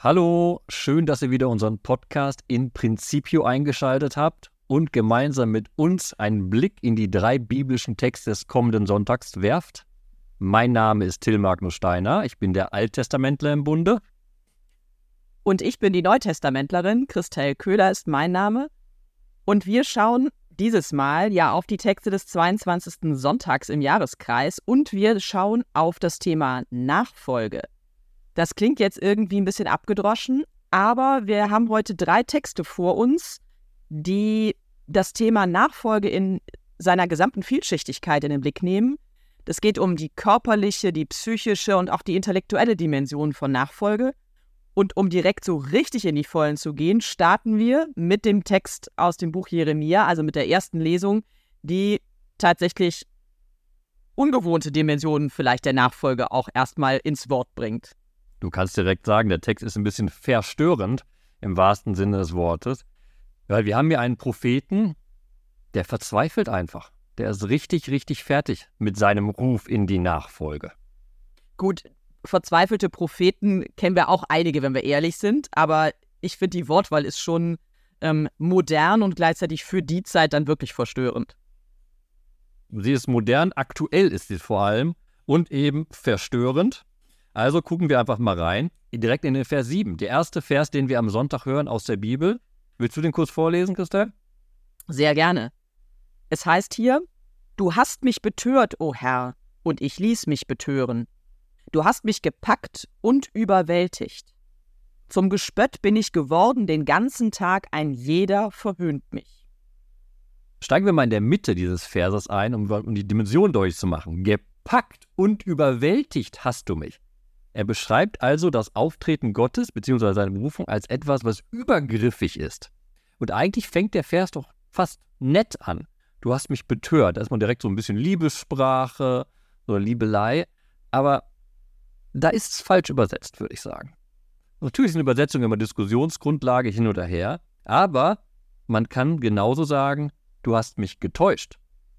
Hallo, schön, dass ihr wieder unseren Podcast in Principio eingeschaltet habt und gemeinsam mit uns einen Blick in die drei biblischen Texte des kommenden Sonntags werft. Mein Name ist Till Magnus Steiner, ich bin der Alttestamentler im Bunde. Und ich bin die Neutestamentlerin, Christel Köhler ist mein Name. Und wir schauen dieses Mal ja auf die Texte des 22. Sonntags im Jahreskreis und wir schauen auf das Thema Nachfolge. Das klingt jetzt irgendwie ein bisschen abgedroschen, aber wir haben heute drei Texte vor uns, die das Thema Nachfolge in seiner gesamten Vielschichtigkeit in den Blick nehmen. Es geht um die körperliche, die psychische und auch die intellektuelle Dimension von Nachfolge. Und um direkt so richtig in die Vollen zu gehen, starten wir mit dem Text aus dem Buch Jeremia, also mit der ersten Lesung, die tatsächlich ungewohnte Dimensionen vielleicht der Nachfolge auch erstmal ins Wort bringt. Du kannst direkt sagen, der Text ist ein bisschen verstörend im wahrsten Sinne des Wortes, weil wir haben hier einen Propheten, der verzweifelt einfach. Der ist richtig, richtig fertig mit seinem Ruf in die Nachfolge. Gut, verzweifelte Propheten kennen wir auch einige, wenn wir ehrlich sind, aber ich finde, die Wortwahl ist schon ähm, modern und gleichzeitig für die Zeit dann wirklich verstörend. Sie ist modern, aktuell ist sie vor allem und eben verstörend. Also gucken wir einfach mal rein, direkt in den Vers 7. Der erste Vers, den wir am Sonntag hören aus der Bibel. Willst du den kurz vorlesen, Christel? Sehr gerne. Es heißt hier, Du hast mich betört, o Herr, und ich ließ mich betören. Du hast mich gepackt und überwältigt. Zum Gespött bin ich geworden den ganzen Tag, ein jeder verhöhnt mich. Steigen wir mal in der Mitte dieses Verses ein, um, um die Dimension durchzumachen. Gepackt und überwältigt hast du mich. Er beschreibt also das Auftreten Gottes bzw. seine Berufung als etwas, was übergriffig ist. Und eigentlich fängt der Vers doch fast nett an. Du hast mich betört. Da ist man direkt so ein bisschen Liebessprache oder Liebelei. Aber da ist es falsch übersetzt, würde ich sagen. Natürlich ist eine Übersetzung immer Diskussionsgrundlage hin oder her. Aber man kann genauso sagen, du hast mich getäuscht.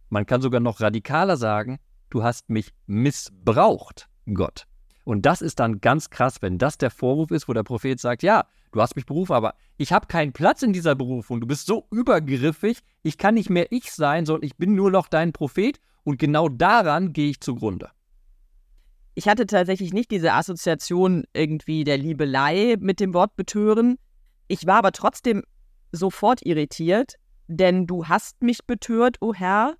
Man kann sogar noch radikaler sagen, du hast mich missbraucht, Gott. Und das ist dann ganz krass, wenn das der Vorwurf ist, wo der Prophet sagt, ja, du hast mich berufen, aber ich habe keinen Platz in dieser Berufung. Du bist so übergriffig, ich kann nicht mehr ich sein, sondern ich bin nur noch dein Prophet und genau daran gehe ich zugrunde. Ich hatte tatsächlich nicht diese Assoziation irgendwie der Liebelei mit dem Wort betören. Ich war aber trotzdem sofort irritiert, denn du hast mich betört, o oh Herr,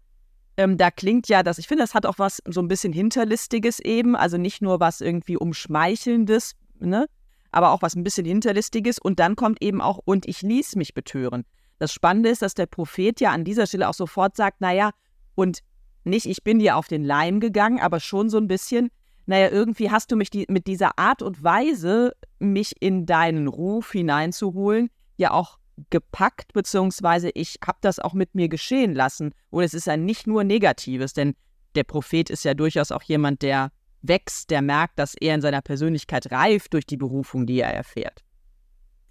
ähm, da klingt ja das, ich finde, das hat auch was so ein bisschen Hinterlistiges eben, also nicht nur was irgendwie Umschmeichelndes, ne? aber auch was ein bisschen Hinterlistiges. Und dann kommt eben auch, und ich ließ mich betören. Das Spannende ist, dass der Prophet ja an dieser Stelle auch sofort sagt, naja, und nicht, ich bin dir auf den Leim gegangen, aber schon so ein bisschen, naja, irgendwie hast du mich die, mit dieser Art und Weise, mich in deinen Ruf hineinzuholen, ja auch gepackt, beziehungsweise ich habe das auch mit mir geschehen lassen. Und es ist ja nicht nur Negatives, denn der Prophet ist ja durchaus auch jemand, der wächst, der merkt, dass er in seiner Persönlichkeit reift durch die Berufung, die er erfährt.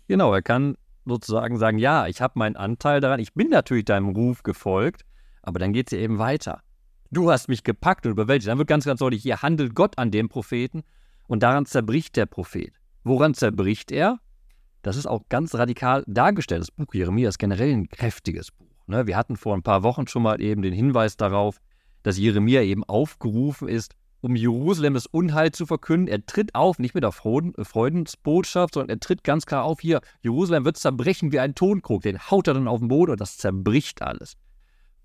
Genau, er kann sozusagen sagen, ja, ich habe meinen Anteil daran, ich bin natürlich deinem Ruf gefolgt, aber dann geht es ja eben weiter. Du hast mich gepackt und überwältigt. Dann wird ganz, ganz deutlich, hier handelt Gott an dem Propheten und daran zerbricht der Prophet. Woran zerbricht er? Das ist auch ganz radikal dargestellt. Das Buch Jeremia ist generell ein kräftiges Buch. Ne? Wir hatten vor ein paar Wochen schon mal eben den Hinweis darauf, dass Jeremia eben aufgerufen ist, um Jerusalem das Unheil zu verkünden. Er tritt auf, nicht mit der Freudensbotschaft, sondern er tritt ganz klar auf, hier, Jerusalem wird zerbrechen wie ein Tonkrug. Den haut er dann auf den Boden und das zerbricht alles.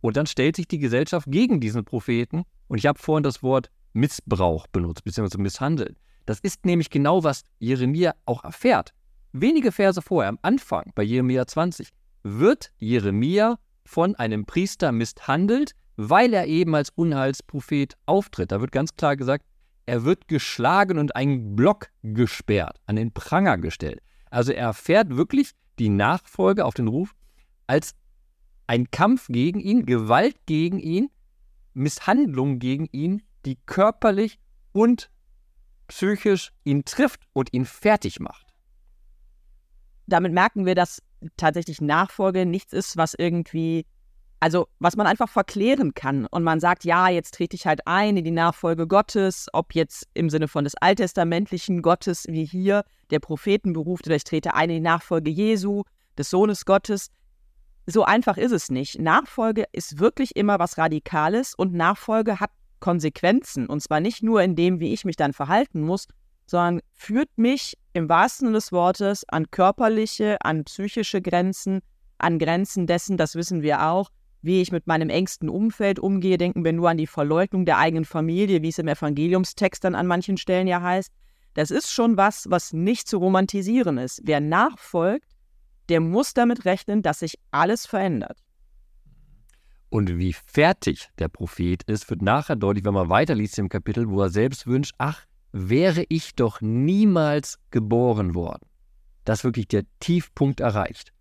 Und dann stellt sich die Gesellschaft gegen diesen Propheten. Und ich habe vorhin das Wort Missbrauch benutzt, beziehungsweise misshandeln. Das ist nämlich genau, was Jeremia auch erfährt. Wenige Verse vorher, am Anfang bei Jeremia 20, wird Jeremia von einem Priester misshandelt, weil er eben als Unheilsprophet auftritt. Da wird ganz klar gesagt, er wird geschlagen und einen Block gesperrt, an den Pranger gestellt. Also er erfährt wirklich die Nachfolge auf den Ruf als ein Kampf gegen ihn, Gewalt gegen ihn, Misshandlung gegen ihn, die körperlich und psychisch ihn trifft und ihn fertig macht damit merken wir, dass tatsächlich Nachfolge nichts ist, was irgendwie Also was man einfach verklären kann und man sagt, ja, jetzt trete ich halt ein in die Nachfolge Gottes, ob jetzt im Sinne von des alttestamentlichen Gottes wie hier der Propheten beruft oder ich trete ein in die Nachfolge Jesu, des Sohnes Gottes. So einfach ist es nicht. Nachfolge ist wirklich immer was Radikales und Nachfolge hat Konsequenzen. Und zwar nicht nur in dem, wie ich mich dann verhalten muss, sondern führt mich im wahrsten Sinne des Wortes an körperliche, an psychische Grenzen, an Grenzen dessen, das wissen wir auch, wie ich mit meinem engsten Umfeld umgehe. Denken wir nur an die Verleugnung der eigenen Familie, wie es im Evangeliumstext dann an manchen Stellen ja heißt. Das ist schon was, was nicht zu romantisieren ist. Wer nachfolgt, der muss damit rechnen, dass sich alles verändert. Und wie fertig der Prophet ist, wird nachher deutlich, wenn man weiterliest im Kapitel, wo er selbst wünscht, ach, wäre ich doch niemals geboren worden. Das ist wirklich der Tiefpunkt erreicht.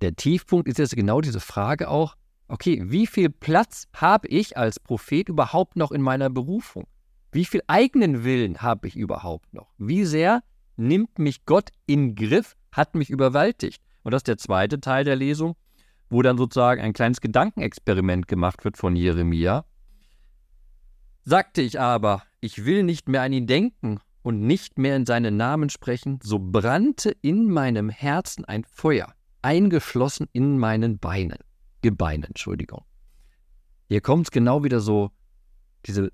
Der Tiefpunkt ist jetzt genau diese Frage auch, okay, wie viel Platz habe ich als Prophet überhaupt noch in meiner Berufung? Wie viel eigenen Willen habe ich überhaupt noch? Wie sehr nimmt mich Gott in Griff, hat mich überwältigt? Und das ist der zweite Teil der Lesung, wo dann sozusagen ein kleines Gedankenexperiment gemacht wird von Jeremia. Sagte ich aber, ich will nicht mehr an ihn denken und nicht mehr in seinen Namen sprechen, so brannte in meinem Herzen ein Feuer, eingeschlossen in meinen Beinen. Gebeine, Entschuldigung. Hier kommt es genau wieder so, diese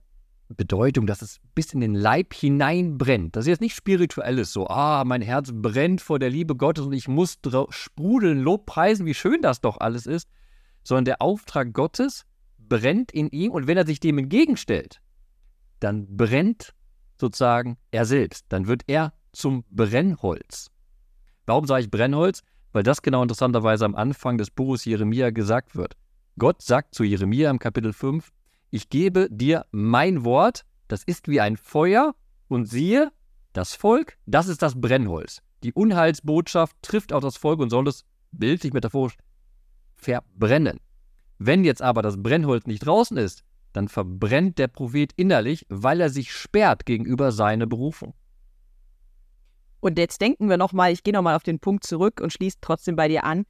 Bedeutung, dass es bis in den Leib hinein brennt. Das ist jetzt nicht spirituelles, so, ah, mein Herz brennt vor der Liebe Gottes und ich muss sprudeln, Lob preisen, wie schön das doch alles ist, sondern der Auftrag Gottes brennt in ihm und wenn er sich dem entgegenstellt, dann brennt sozusagen er selbst, dann wird er zum Brennholz. Warum sage ich Brennholz? weil das genau interessanterweise am Anfang des Buches Jeremia gesagt wird. Gott sagt zu Jeremia im Kapitel 5, ich gebe dir mein Wort, das ist wie ein Feuer, und siehe, das Volk, das ist das Brennholz. Die Unheilsbotschaft trifft auch das Volk und soll es, bildlich metaphorisch, verbrennen. Wenn jetzt aber das Brennholz nicht draußen ist, dann verbrennt der Prophet innerlich, weil er sich sperrt gegenüber seiner Berufung. Und jetzt denken wir nochmal, ich gehe nochmal auf den Punkt zurück und schließe trotzdem bei dir an.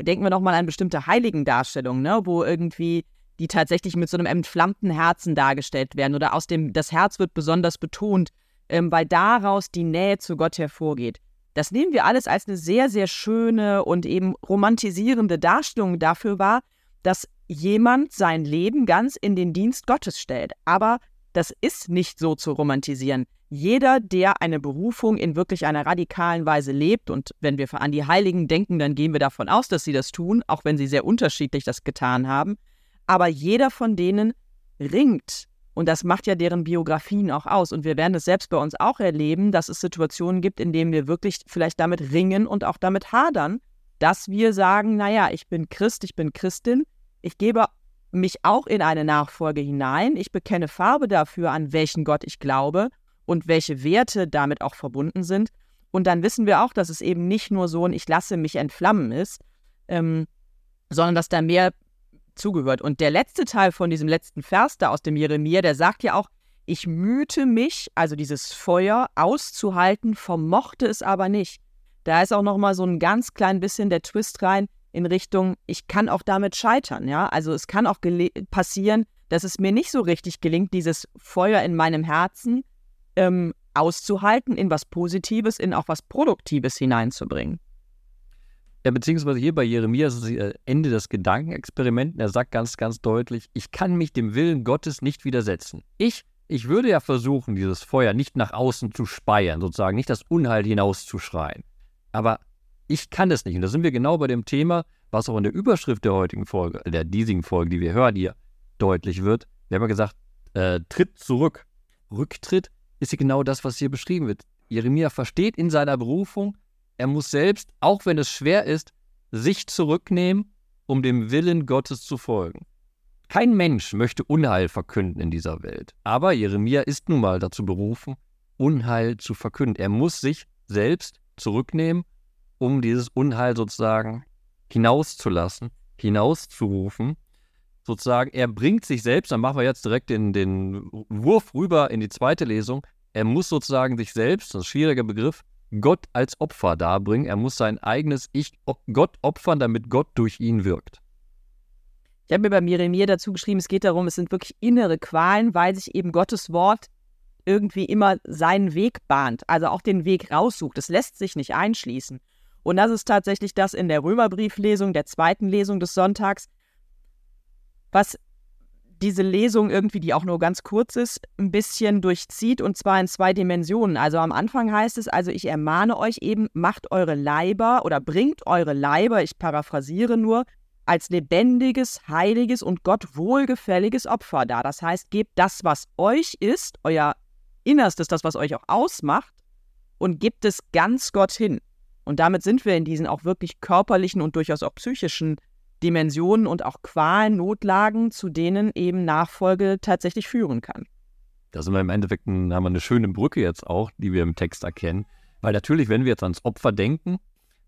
Denken wir nochmal an bestimmte Heiligendarstellungen, ne, wo irgendwie die tatsächlich mit so einem entflammten Herzen dargestellt werden oder aus dem, das Herz wird besonders betont, ähm, weil daraus die Nähe zu Gott hervorgeht. Das nehmen wir alles als eine sehr, sehr schöne und eben romantisierende Darstellung dafür wahr, dass jemand sein Leben ganz in den Dienst Gottes stellt. Aber das ist nicht so zu romantisieren. Jeder, der eine Berufung in wirklich einer radikalen Weise lebt, und wenn wir an die Heiligen denken, dann gehen wir davon aus, dass sie das tun, auch wenn sie sehr unterschiedlich das getan haben, aber jeder von denen ringt. Und das macht ja deren Biografien auch aus. Und wir werden es selbst bei uns auch erleben, dass es Situationen gibt, in denen wir wirklich vielleicht damit ringen und auch damit hadern, dass wir sagen, naja, ich bin Christ, ich bin Christin, ich gebe mich auch in eine Nachfolge hinein, ich bekenne Farbe dafür, an welchen Gott ich glaube und welche Werte damit auch verbunden sind. Und dann wissen wir auch, dass es eben nicht nur so ein Ich lasse mich entflammen ist, ähm, sondern dass da mehr zugehört. Und der letzte Teil von diesem letzten Vers da aus dem Jeremia, der sagt ja auch, ich mühte mich, also dieses Feuer auszuhalten, vermochte es aber nicht. Da ist auch noch mal so ein ganz klein bisschen der Twist rein in Richtung, ich kann auch damit scheitern, ja. Also es kann auch passieren, dass es mir nicht so richtig gelingt, dieses Feuer in meinem Herzen ähm, auszuhalten, in was Positives, in auch was Produktives hineinzubringen. Ja, beziehungsweise hier bei Jeremia ist es äh, Ende des Gedankenexperimenten. Er sagt ganz, ganz deutlich, ich kann mich dem Willen Gottes nicht widersetzen. Ich, ich würde ja versuchen, dieses Feuer nicht nach außen zu speiern, sozusagen, nicht das Unheil hinauszuschreien. Aber ich kann es nicht. Und da sind wir genau bei dem Thema, was auch in der Überschrift der heutigen Folge, der diesigen Folge, die wir hören, hier deutlich wird. Wir haben ja gesagt, äh, Tritt zurück. Rücktritt ist hier genau das, was hier beschrieben wird. Jeremia versteht in seiner Berufung, er muss selbst, auch wenn es schwer ist, sich zurücknehmen, um dem Willen Gottes zu folgen. Kein Mensch möchte Unheil verkünden in dieser Welt. Aber Jeremia ist nun mal dazu berufen, Unheil zu verkünden. Er muss sich selbst zurücknehmen, um dieses Unheil sozusagen hinauszulassen, hinauszurufen. Sozusagen, er bringt sich selbst, dann machen wir jetzt direkt den, den Wurf rüber in die zweite Lesung, er muss sozusagen sich selbst, das ist ein schwieriger Begriff, Gott als Opfer darbringen. Er muss sein eigenes Ich Gott opfern, damit Gott durch ihn wirkt. Ich habe mir bei Jeremia dazu geschrieben, es geht darum, es sind wirklich innere Qualen, weil sich eben Gottes Wort irgendwie immer seinen Weg bahnt, also auch den Weg raussucht. Es lässt sich nicht einschließen. Und das ist tatsächlich das in der Römerbrieflesung, der zweiten Lesung des Sonntags, was diese Lesung irgendwie, die auch nur ganz kurz ist, ein bisschen durchzieht und zwar in zwei Dimensionen. Also am Anfang heißt es, also ich ermahne euch eben, macht eure Leiber oder bringt eure Leiber, ich paraphrasiere nur, als lebendiges, heiliges und Gott wohlgefälliges Opfer dar. Das heißt, gebt das, was euch ist, euer Innerstes, das, was euch auch ausmacht, und gebt es ganz Gott hin. Und damit sind wir in diesen auch wirklich körperlichen und durchaus auch psychischen Dimensionen und auch Qualen, Notlagen, zu denen eben Nachfolge tatsächlich führen kann. Da sind wir im Endeffekt haben wir eine schöne Brücke jetzt auch, die wir im Text erkennen. Weil natürlich, wenn wir jetzt ans Opfer denken,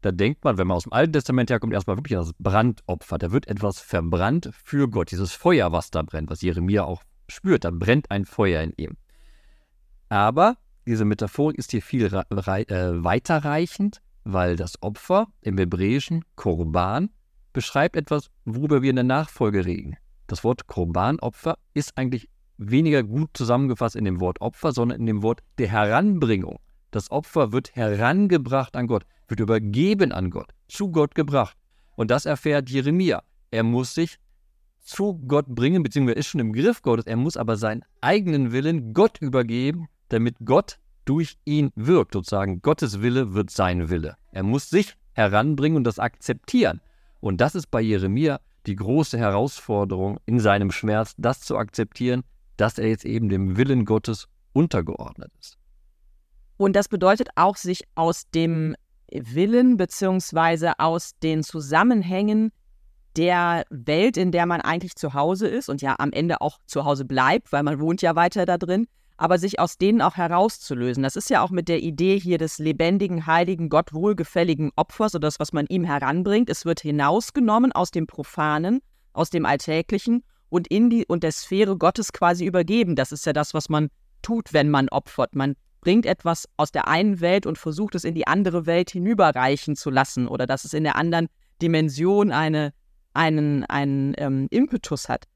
da denkt man, wenn man aus dem Alten Testament herkommt, erstmal wirklich an das Brandopfer. Da wird etwas verbrannt für Gott. Dieses Feuer, was da brennt, was Jeremia auch spürt, da brennt ein Feuer in ihm. Aber diese Metaphorik ist hier viel äh, weiterreichend, weil das Opfer im Hebräischen Korban beschreibt etwas, worüber wir in der Nachfolge reden. Das Wort Korbanopfer ist eigentlich weniger gut zusammengefasst in dem Wort Opfer, sondern in dem Wort der Heranbringung. Das Opfer wird herangebracht an Gott, wird übergeben an Gott, zu Gott gebracht. Und das erfährt Jeremia. Er muss sich zu Gott bringen, beziehungsweise ist schon im Griff Gottes. Er muss aber seinen eigenen Willen Gott übergeben, damit Gott durch ihn wirkt. Sozusagen, Gottes Wille wird sein Wille. Er muss sich heranbringen und das akzeptieren. Und das ist bei Jeremia die große Herausforderung in seinem Schmerz, das zu akzeptieren, dass er jetzt eben dem Willen Gottes untergeordnet ist. Und das bedeutet auch, sich aus dem Willen beziehungsweise aus den Zusammenhängen der Welt, in der man eigentlich zu Hause ist und ja am Ende auch zu Hause bleibt, weil man wohnt ja weiter da drin, aber sich aus denen auch herauszulösen. Das ist ja auch mit der Idee hier des lebendigen, heiligen, Gott wohlgefälligen Opfers oder das, was man ihm heranbringt. Es wird hinausgenommen aus dem Profanen, aus dem Alltäglichen und in die und der Sphäre Gottes quasi übergeben. Das ist ja das, was man tut, wenn man opfert. Man bringt etwas aus der einen Welt und versucht es in die andere Welt hinüberreichen zu lassen oder dass es in der anderen Dimension eine, einen, einen ähm, Impetus hat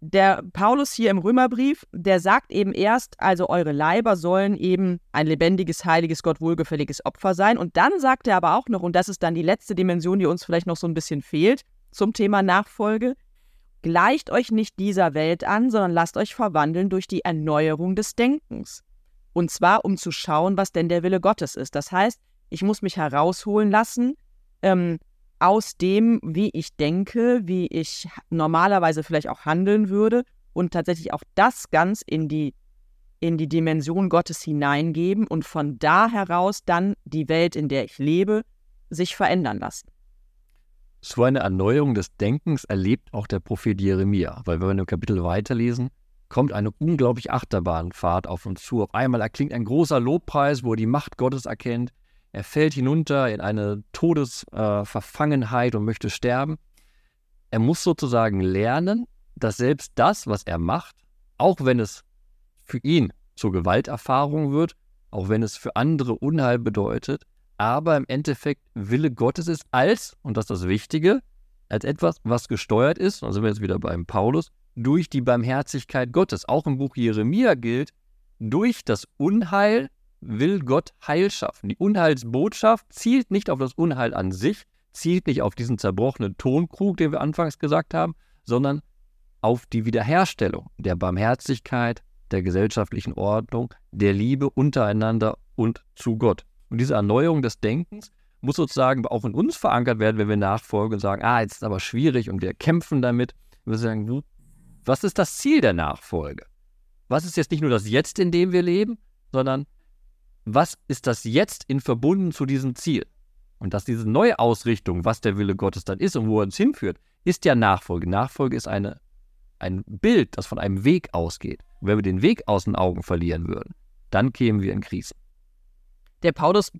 der Paulus hier im Römerbrief, der sagt eben erst, also eure Leiber sollen eben ein lebendiges, heiliges, Gott wohlgefälliges Opfer sein. Und dann sagt er aber auch noch, und das ist dann die letzte Dimension, die uns vielleicht noch so ein bisschen fehlt zum Thema Nachfolge, gleicht euch nicht dieser Welt an, sondern lasst euch verwandeln durch die Erneuerung des Denkens. Und zwar, um zu schauen, was denn der Wille Gottes ist. Das heißt, ich muss mich herausholen lassen, ähm, aus dem, wie ich denke, wie ich normalerweise vielleicht auch handeln würde und tatsächlich auch das ganz in die, in die Dimension Gottes hineingeben und von da heraus dann die Welt, in der ich lebe, sich verändern lassen. So eine Erneuerung des Denkens erlebt auch der Prophet Jeremia, weil wenn wir im Kapitel weiterlesen, kommt eine unglaubliche Achterbahnfahrt auf uns zu. Auf einmal erklingt ein großer Lobpreis, wo er die Macht Gottes erkennt. Er fällt hinunter in eine Todesverfangenheit äh, und möchte sterben. Er muss sozusagen lernen, dass selbst das, was er macht, auch wenn es für ihn zur Gewalterfahrung wird, auch wenn es für andere Unheil bedeutet, aber im Endeffekt Wille Gottes ist als, und das ist das Wichtige, als etwas, was gesteuert ist, da sind wir jetzt wieder beim Paulus, durch die Barmherzigkeit Gottes. Auch im Buch Jeremia gilt, durch das Unheil will Gott Heil schaffen. Die Unheilsbotschaft zielt nicht auf das Unheil an sich, zielt nicht auf diesen zerbrochenen Tonkrug, den wir anfangs gesagt haben, sondern auf die Wiederherstellung der Barmherzigkeit, der gesellschaftlichen Ordnung, der Liebe untereinander und zu Gott. Und diese Erneuerung des Denkens muss sozusagen auch in uns verankert werden, wenn wir nachfolgen und sagen, ah, jetzt ist aber schwierig und wir kämpfen damit. Wir sagen, was ist das Ziel der Nachfolge? Was ist jetzt nicht nur das Jetzt, in dem wir leben, sondern was ist das jetzt in verbunden zu diesem Ziel? Und dass diese neue Ausrichtung, was der Wille Gottes dann ist und wo er uns hinführt, ist ja Nachfolge. Nachfolge ist eine, ein Bild, das von einem Weg ausgeht. Und wenn wir den Weg aus den Augen verlieren würden, dann kämen wir in Krisen. Der Paulus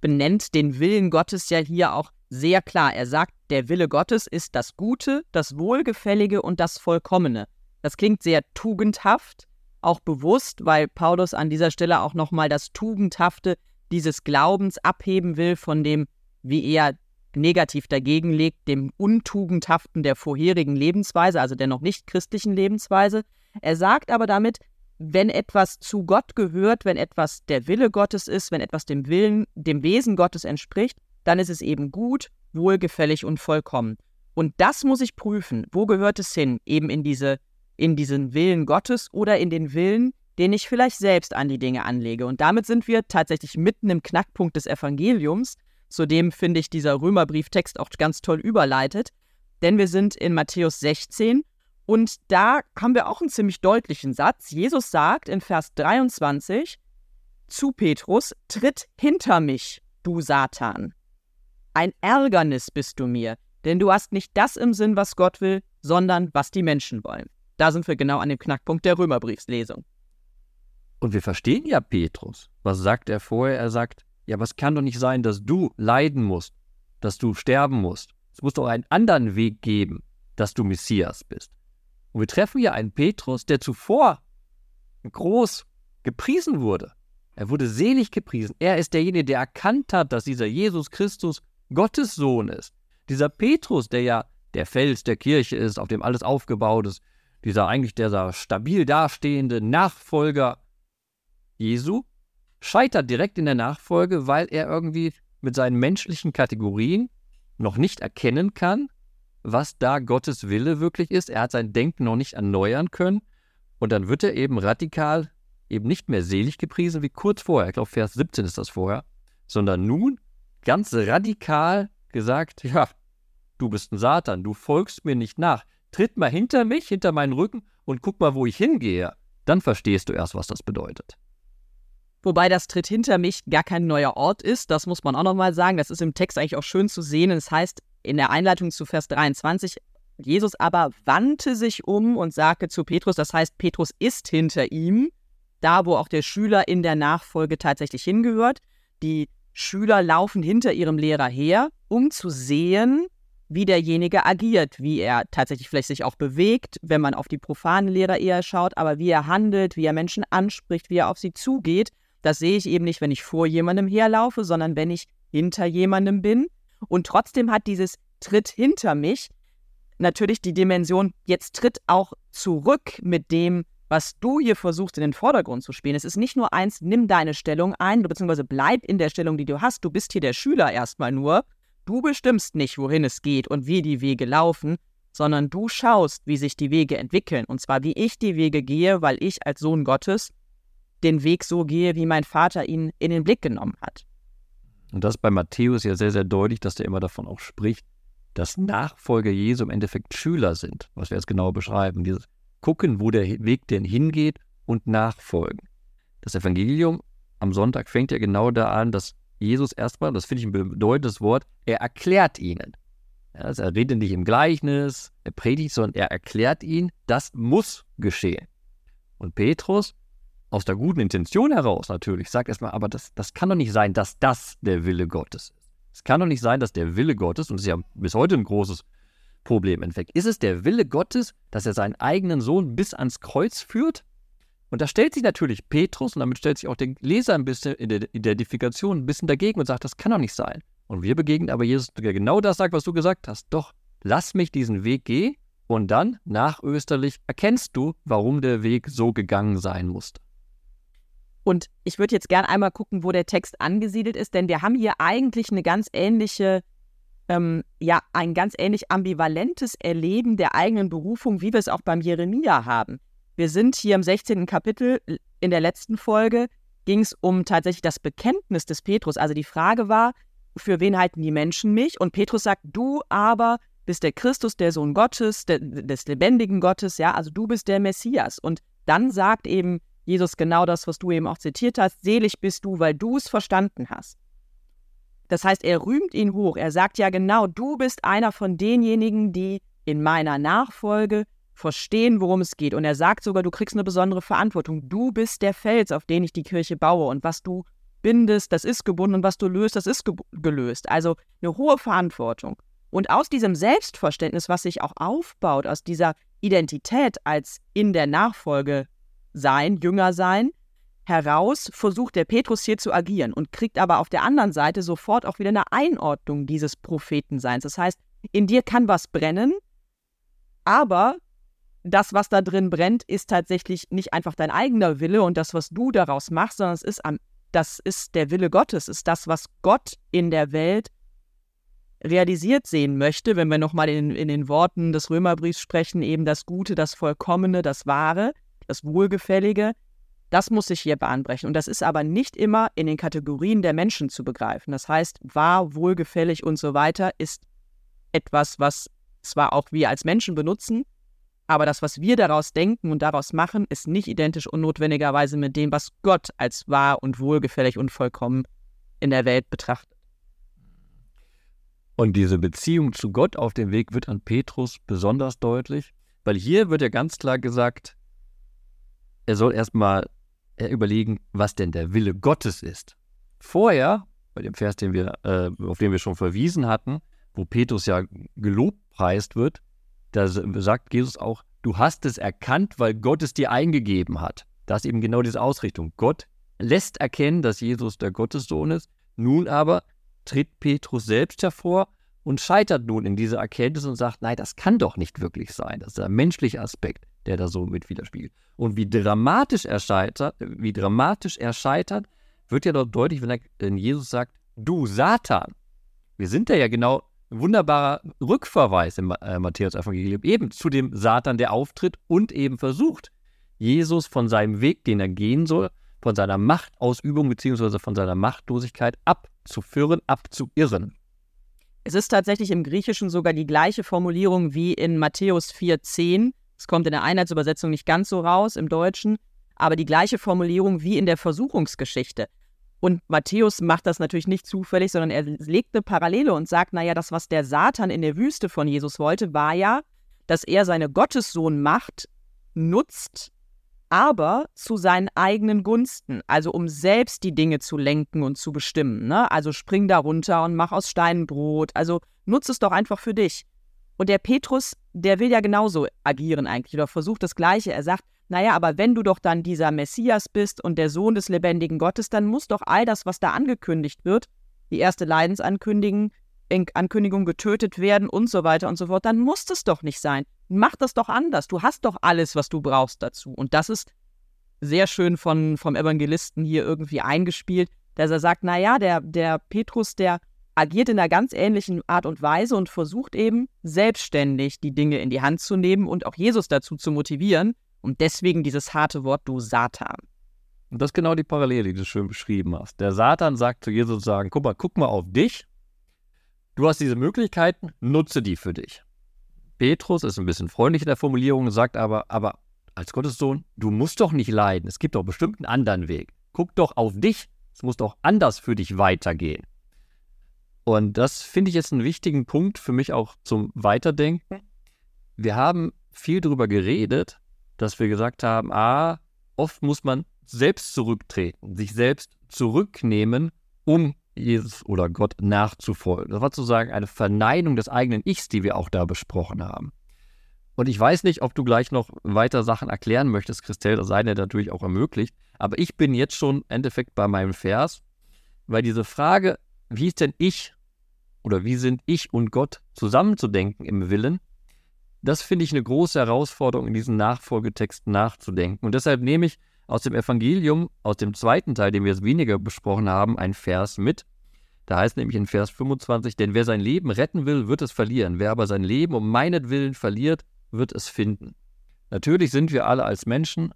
benennt den Willen Gottes ja hier auch sehr klar. Er sagt, der Wille Gottes ist das Gute, das Wohlgefällige und das Vollkommene. Das klingt sehr tugendhaft, auch bewusst, weil Paulus an dieser Stelle auch nochmal das Tugendhafte dieses Glaubens abheben will von dem, wie er negativ dagegen legt, dem Untugendhaften der vorherigen Lebensweise, also der noch nicht christlichen Lebensweise. Er sagt aber damit, wenn etwas zu Gott gehört, wenn etwas der Wille Gottes ist, wenn etwas dem Willen, dem Wesen Gottes entspricht, dann ist es eben gut, wohlgefällig und vollkommen. Und das muss ich prüfen. Wo gehört es hin? Eben in diese, in diesen Willen Gottes oder in den Willen, den ich vielleicht selbst an die Dinge anlege. Und damit sind wir tatsächlich mitten im Knackpunkt des Evangeliums, zu dem finde ich dieser Römerbrieftext auch ganz toll überleitet. Denn wir sind in Matthäus 16 und da haben wir auch einen ziemlich deutlichen Satz. Jesus sagt in Vers 23 zu Petrus, tritt hinter mich, du Satan. Ein Ärgernis bist du mir, denn du hast nicht das im Sinn, was Gott will, sondern was die Menschen wollen. Da sind wir genau an dem Knackpunkt der Römerbriefslesung. Und wir verstehen ja Petrus. Was sagt er vorher? Er sagt, ja, es kann doch nicht sein, dass du leiden musst, dass du sterben musst. Es muss doch einen anderen Weg geben, dass du Messias bist. Und wir treffen hier einen Petrus, der zuvor groß gepriesen wurde. Er wurde selig gepriesen. Er ist derjenige, der erkannt hat, dass dieser Jesus Christus Gottes Sohn ist. Dieser Petrus, der ja der Fels der Kirche ist, auf dem alles aufgebaut ist, dieser eigentlich dieser stabil dastehende Nachfolger Jesu, scheitert direkt in der Nachfolge, weil er irgendwie mit seinen menschlichen Kategorien noch nicht erkennen kann, was da Gottes Wille wirklich ist. Er hat sein Denken noch nicht erneuern können. Und dann wird er eben radikal eben nicht mehr selig gepriesen wie kurz vorher. Ich glaube, Vers 17 ist das vorher. Sondern nun ganz radikal gesagt, ja, du bist ein Satan, du folgst mir nicht nach. Tritt mal hinter mich, hinter meinen Rücken und guck mal, wo ich hingehe. Dann verstehst du erst, was das bedeutet. Wobei das Tritt hinter mich gar kein neuer Ort ist, das muss man auch nochmal sagen. Das ist im Text eigentlich auch schön zu sehen. Es das heißt, in der Einleitung zu Vers 23, Jesus aber wandte sich um und sagte zu Petrus, das heißt, Petrus ist hinter ihm, da wo auch der Schüler in der Nachfolge tatsächlich hingehört. Die Schüler laufen hinter ihrem Lehrer her, um zu sehen, wie derjenige agiert, wie er tatsächlich vielleicht sich auch bewegt, wenn man auf die profanen Lehrer eher schaut, aber wie er handelt, wie er Menschen anspricht, wie er auf sie zugeht. Das sehe ich eben nicht, wenn ich vor jemandem herlaufe, sondern wenn ich hinter jemandem bin. Und trotzdem hat dieses Tritt hinter mich natürlich die Dimension, jetzt tritt auch zurück mit dem, was du hier versuchst in den Vordergrund zu spielen. Es ist nicht nur eins, nimm deine Stellung ein, beziehungsweise bleib in der Stellung, die du hast. Du bist hier der Schüler erstmal nur. Du bestimmst nicht, wohin es geht und wie die Wege laufen, sondern du schaust, wie sich die Wege entwickeln. Und zwar, wie ich die Wege gehe, weil ich als Sohn Gottes den Weg so gehe, wie mein Vater ihn in den Blick genommen hat. Und das ist bei Matthäus ja sehr, sehr deutlich, dass er immer davon auch spricht, dass Nachfolger Jesu im Endeffekt Schüler sind, was wir jetzt genau beschreiben. Dieses Gucken, wo der Weg denn hingeht und nachfolgen. Das Evangelium am Sonntag fängt ja genau da an, dass Jesus erstmal, das finde ich ein bedeutendes Wort, er erklärt ihnen. Also er redet nicht im Gleichnis, er predigt, sondern er erklärt ihnen, das muss geschehen. Und Petrus aus der guten Intention heraus natürlich, sagt erstmal, aber das, das kann doch nicht sein, dass das der Wille Gottes ist. Es kann doch nicht sein, dass der Wille Gottes, und das ist ja bis heute ein großes Problem im ist es der Wille Gottes, dass er seinen eigenen Sohn bis ans Kreuz führt? Und da stellt sich natürlich Petrus und damit stellt sich auch der Leser ein bisschen in der Identifikation ein bisschen dagegen und sagt, das kann doch nicht sein. Und wir begegnen aber Jesus, der genau das sagt, was du gesagt hast. Doch, lass mich diesen Weg gehen und dann, nach Österlich, erkennst du, warum der Weg so gegangen sein musste. Und ich würde jetzt gerne einmal gucken, wo der Text angesiedelt ist, denn wir haben hier eigentlich eine ganz ähnliche, ähm, ja, ein ganz ähnlich ambivalentes Erleben der eigenen Berufung, wie wir es auch beim Jeremia haben. Wir sind hier im 16. Kapitel, in der letzten Folge ging es um tatsächlich das Bekenntnis des Petrus. Also die Frage war, für wen halten die Menschen mich? Und Petrus sagt, du aber bist der Christus, der Sohn Gottes, der, des lebendigen Gottes, ja, also du bist der Messias. Und dann sagt eben Jesus genau das, was du eben auch zitiert hast. Selig bist du, weil du es verstanden hast. Das heißt, er rühmt ihn hoch. Er sagt ja genau, du bist einer von denjenigen, die in meiner Nachfolge verstehen, worum es geht. Und er sagt sogar, du kriegst eine besondere Verantwortung. Du bist der Fels, auf den ich die Kirche baue. Und was du bindest, das ist gebunden. Und was du löst, das ist ge gelöst. Also eine hohe Verantwortung. Und aus diesem Selbstverständnis, was sich auch aufbaut, aus dieser Identität als in der Nachfolge sein, Jünger sein, heraus versucht der Petrus hier zu agieren und kriegt aber auf der anderen Seite sofort auch wieder eine Einordnung dieses Prophetenseins. Das heißt, in dir kann was brennen, aber das, was da drin brennt, ist tatsächlich nicht einfach dein eigener Wille und das, was du daraus machst, sondern es ist, am, das ist der Wille Gottes, ist das, was Gott in der Welt realisiert sehen möchte, wenn wir nochmal in, in den Worten des Römerbriefs sprechen, eben das Gute, das Vollkommene, das Wahre, das Wohlgefällige, das muss sich hier bahnbrechen. Und das ist aber nicht immer in den Kategorien der Menschen zu begreifen. Das heißt, wahr, wohlgefällig und so weiter ist etwas, was zwar auch wir als Menschen benutzen, aber das, was wir daraus denken und daraus machen, ist nicht identisch und notwendigerweise mit dem, was Gott als wahr und wohlgefällig und vollkommen in der Welt betrachtet. Und diese Beziehung zu Gott auf dem Weg wird an Petrus besonders deutlich, weil hier wird ja ganz klar gesagt, er soll erstmal überlegen, was denn der Wille Gottes ist. Vorher, bei dem Vers, den wir, äh, auf den wir schon verwiesen hatten, wo Petrus ja gelobpreist wird, da sagt Jesus auch, du hast es erkannt, weil Gott es dir eingegeben hat. Das ist eben genau diese Ausrichtung. Gott lässt erkennen, dass Jesus der Gottessohn ist. Nun aber tritt Petrus selbst hervor und scheitert nun in dieser Erkenntnis und sagt, nein, das kann doch nicht wirklich sein. Das ist der menschliche Aspekt, der da so mit widerspiegelt. Und wie dramatisch er scheitert, wie dramatisch er scheitert, wird ja dort deutlich, wenn, er, wenn Jesus sagt, du Satan. Wir sind da ja genau wunderbarer Rückverweis im äh, Matthäus-Evangelium, eben zu dem Satan, der auftritt und eben versucht, Jesus von seinem Weg, den er gehen soll, von seiner Machtausübung bzw. von seiner Machtlosigkeit abzuführen, abzuirren. Es ist tatsächlich im Griechischen sogar die gleiche Formulierung wie in Matthäus 4,10. Es kommt in der Einheitsübersetzung nicht ganz so raus im Deutschen, aber die gleiche Formulierung wie in der Versuchungsgeschichte. Und Matthäus macht das natürlich nicht zufällig, sondern er legt eine Parallele und sagt, naja, das, was der Satan in der Wüste von Jesus wollte, war ja, dass er seine Gottessohnmacht nutzt, aber zu seinen eigenen Gunsten, also um selbst die Dinge zu lenken und zu bestimmen. Ne? Also spring da runter und mach aus Steinen Brot. Also nutze es doch einfach für dich. Und der Petrus, der will ja genauso agieren eigentlich oder versucht das Gleiche. Er sagt, naja, aber wenn du doch dann dieser Messias bist und der Sohn des lebendigen Gottes, dann muss doch all das, was da angekündigt wird, die erste Leidensankündigung, Ankündigung getötet werden und so weiter und so fort, dann muss das doch nicht sein. Mach das doch anders. Du hast doch alles, was du brauchst dazu. Und das ist sehr schön von, vom Evangelisten hier irgendwie eingespielt, dass er sagt, naja, der, der Petrus, der agiert in einer ganz ähnlichen Art und Weise und versucht eben selbstständig die Dinge in die Hand zu nehmen und auch Jesus dazu zu motivieren, und deswegen dieses harte Wort, du Satan. Und das ist genau die Parallele, die du schön beschrieben hast. Der Satan sagt zu Jesus sagen, guck mal, guck mal auf dich. Du hast diese Möglichkeiten, nutze die für dich. Petrus ist ein bisschen freundlich in der Formulierung, sagt aber, aber als Gottessohn, du musst doch nicht leiden. Es gibt doch bestimmt einen anderen Weg. Guck doch auf dich. Es muss doch anders für dich weitergehen. Und das finde ich jetzt einen wichtigen Punkt für mich auch zum Weiterdenken. Wir haben viel darüber geredet, dass wir gesagt haben, ah, oft muss man selbst zurücktreten, sich selbst zurücknehmen, um Jesus oder Gott nachzufolgen. Das war sozusagen eine Verneinung des eigenen Ichs, die wir auch da besprochen haben. Und ich weiß nicht, ob du gleich noch weiter Sachen erklären möchtest, Christelle, das sei dir natürlich auch ermöglicht. Aber ich bin jetzt schon im Endeffekt bei meinem Vers, weil diese Frage, wie ist denn ich oder wie sind ich und Gott zusammenzudenken im Willen, das finde ich eine große Herausforderung, in diesen Nachfolgetexten nachzudenken. Und deshalb nehme ich aus dem Evangelium, aus dem zweiten Teil, den wir jetzt weniger besprochen haben, einen Vers mit. Da heißt nämlich in Vers 25, denn wer sein Leben retten will, wird es verlieren. Wer aber sein Leben um meinetwillen verliert, wird es finden. Natürlich sind wir alle als Menschen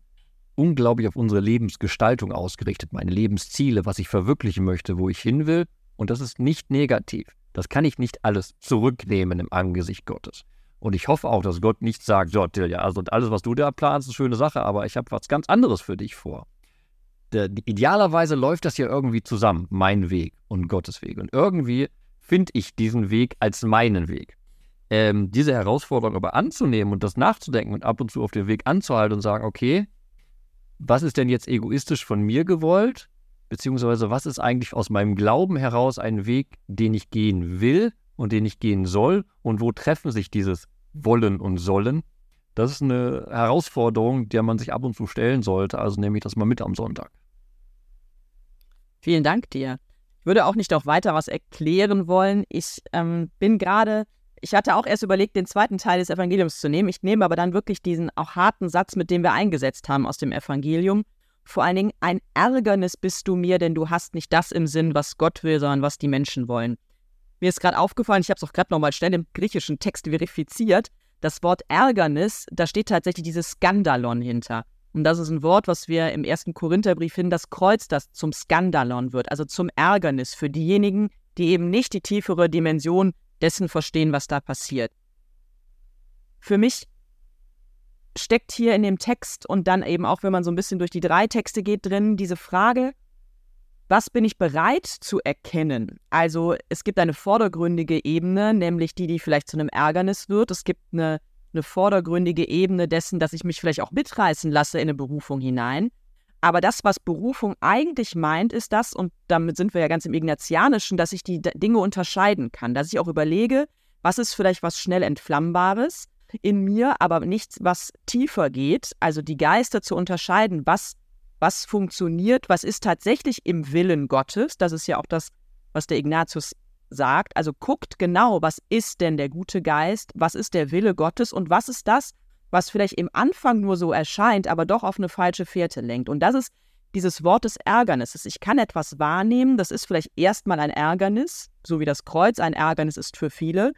unglaublich auf unsere Lebensgestaltung ausgerichtet, meine Lebensziele, was ich verwirklichen möchte, wo ich hin will. Und das ist nicht negativ. Das kann ich nicht alles zurücknehmen im Angesicht Gottes. Und ich hoffe auch, dass Gott nicht sagt, so, Tilja, also alles, was du da planst, ist eine schöne Sache, aber ich habe was ganz anderes für dich vor. Der, idealerweise läuft das ja irgendwie zusammen, mein Weg und Gottes Weg. Und irgendwie finde ich diesen Weg als meinen Weg. Ähm, diese Herausforderung aber anzunehmen und das nachzudenken und ab und zu auf den Weg anzuhalten und sagen, okay, was ist denn jetzt egoistisch von mir gewollt? Beziehungsweise was ist eigentlich aus meinem Glauben heraus ein Weg, den ich gehen will und den ich gehen soll und wo treffen sich dieses Wollen und Sollen. Das ist eine Herausforderung, der man sich ab und zu stellen sollte, also nehme ich das mal mit am Sonntag. Vielen Dank dir. Ich würde auch nicht noch weiter was erklären wollen. Ich ähm, bin gerade, ich hatte auch erst überlegt, den zweiten Teil des Evangeliums zu nehmen. Ich nehme aber dann wirklich diesen auch harten Satz, mit dem wir eingesetzt haben aus dem Evangelium. Vor allen Dingen, ein Ärgernis bist du mir, denn du hast nicht das im Sinn, was Gott will, sondern was die Menschen wollen. Mir ist gerade aufgefallen, ich habe es auch gerade nochmal schnell im griechischen Text verifiziert, das Wort Ärgernis, da steht tatsächlich dieses Skandalon hinter. Und das ist ein Wort, was wir im ersten Korintherbrief finden, das Kreuz, das zum Skandalon wird, also zum Ärgernis für diejenigen, die eben nicht die tiefere Dimension dessen verstehen, was da passiert. Für mich steckt hier in dem Text und dann eben auch, wenn man so ein bisschen durch die drei Texte geht, drin diese Frage, was bin ich bereit zu erkennen? Also es gibt eine vordergründige Ebene, nämlich die, die vielleicht zu einem Ärgernis wird. Es gibt eine, eine vordergründige Ebene dessen, dass ich mich vielleicht auch mitreißen lasse in eine Berufung hinein. Aber das, was Berufung eigentlich meint, ist das, und damit sind wir ja ganz im Ignatianischen, dass ich die Dinge unterscheiden kann, dass ich auch überlege, was ist vielleicht was schnell entflammbares in mir, aber nichts, was tiefer geht, also die Geister zu unterscheiden, was was funktioniert, was ist tatsächlich im Willen Gottes. Das ist ja auch das, was der Ignatius sagt. Also guckt genau, was ist denn der gute Geist, was ist der Wille Gottes und was ist das, was vielleicht im Anfang nur so erscheint, aber doch auf eine falsche Fährte lenkt. Und das ist dieses Wort des Ärgernisses. Ich kann etwas wahrnehmen, das ist vielleicht erstmal ein Ärgernis, so wie das Kreuz ein Ärgernis ist für viele.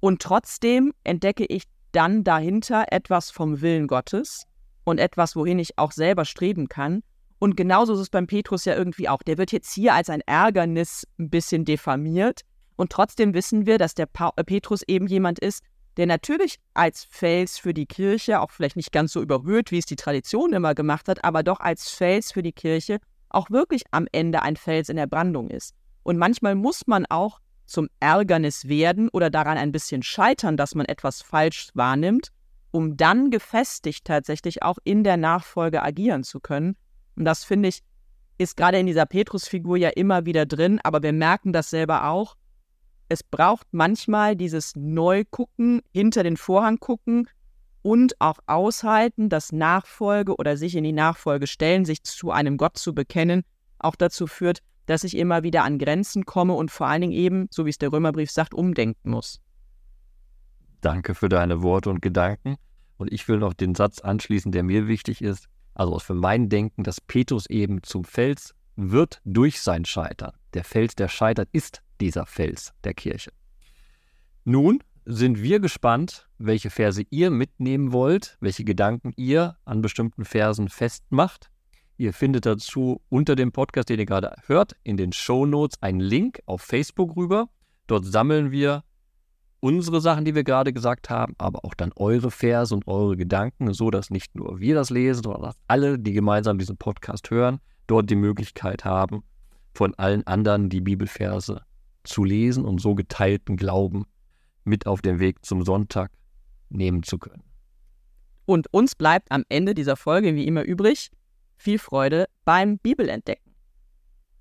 Und trotzdem entdecke ich dann dahinter etwas vom Willen Gottes und etwas, wohin ich auch selber streben kann. Und genauso ist es beim Petrus ja irgendwie auch. Der wird jetzt hier als ein Ärgernis ein bisschen diffamiert. Und trotzdem wissen wir, dass der pa äh, Petrus eben jemand ist, der natürlich als Fels für die Kirche, auch vielleicht nicht ganz so überhöht, wie es die Tradition immer gemacht hat, aber doch als Fels für die Kirche auch wirklich am Ende ein Fels in der Brandung ist. Und manchmal muss man auch zum Ärgernis werden oder daran ein bisschen scheitern, dass man etwas falsch wahrnimmt, um dann gefestigt tatsächlich auch in der Nachfolge agieren zu können. Und das finde ich, ist gerade in dieser Petrus-Figur ja immer wieder drin, aber wir merken das selber auch. Es braucht manchmal dieses Neugucken, hinter den Vorhang gucken und auch aushalten, dass Nachfolge oder sich in die Nachfolge stellen, sich zu einem Gott zu bekennen, auch dazu führt, dass ich immer wieder an Grenzen komme und vor allen Dingen eben, so wie es der Römerbrief sagt, umdenken muss. Danke für deine Worte und Gedanken. Und ich will noch den Satz anschließen, der mir wichtig ist. Also für mein Denken, dass Petrus eben zum Fels wird durch sein Scheitern. Der Fels, der scheitert, ist dieser Fels der Kirche. Nun sind wir gespannt, welche Verse ihr mitnehmen wollt, welche Gedanken ihr an bestimmten Versen festmacht. Ihr findet dazu unter dem Podcast, den ihr gerade hört, in den Show Notes einen Link auf Facebook rüber. Dort sammeln wir unsere Sachen, die wir gerade gesagt haben, aber auch dann eure Verse und eure Gedanken, so dass nicht nur wir das lesen, sondern dass alle, die gemeinsam diesen Podcast hören, dort die Möglichkeit haben, von allen anderen die Bibelverse zu lesen und so geteilten Glauben mit auf den Weg zum Sonntag nehmen zu können. Und uns bleibt am Ende dieser Folge wie immer übrig viel Freude beim Bibelentdecken.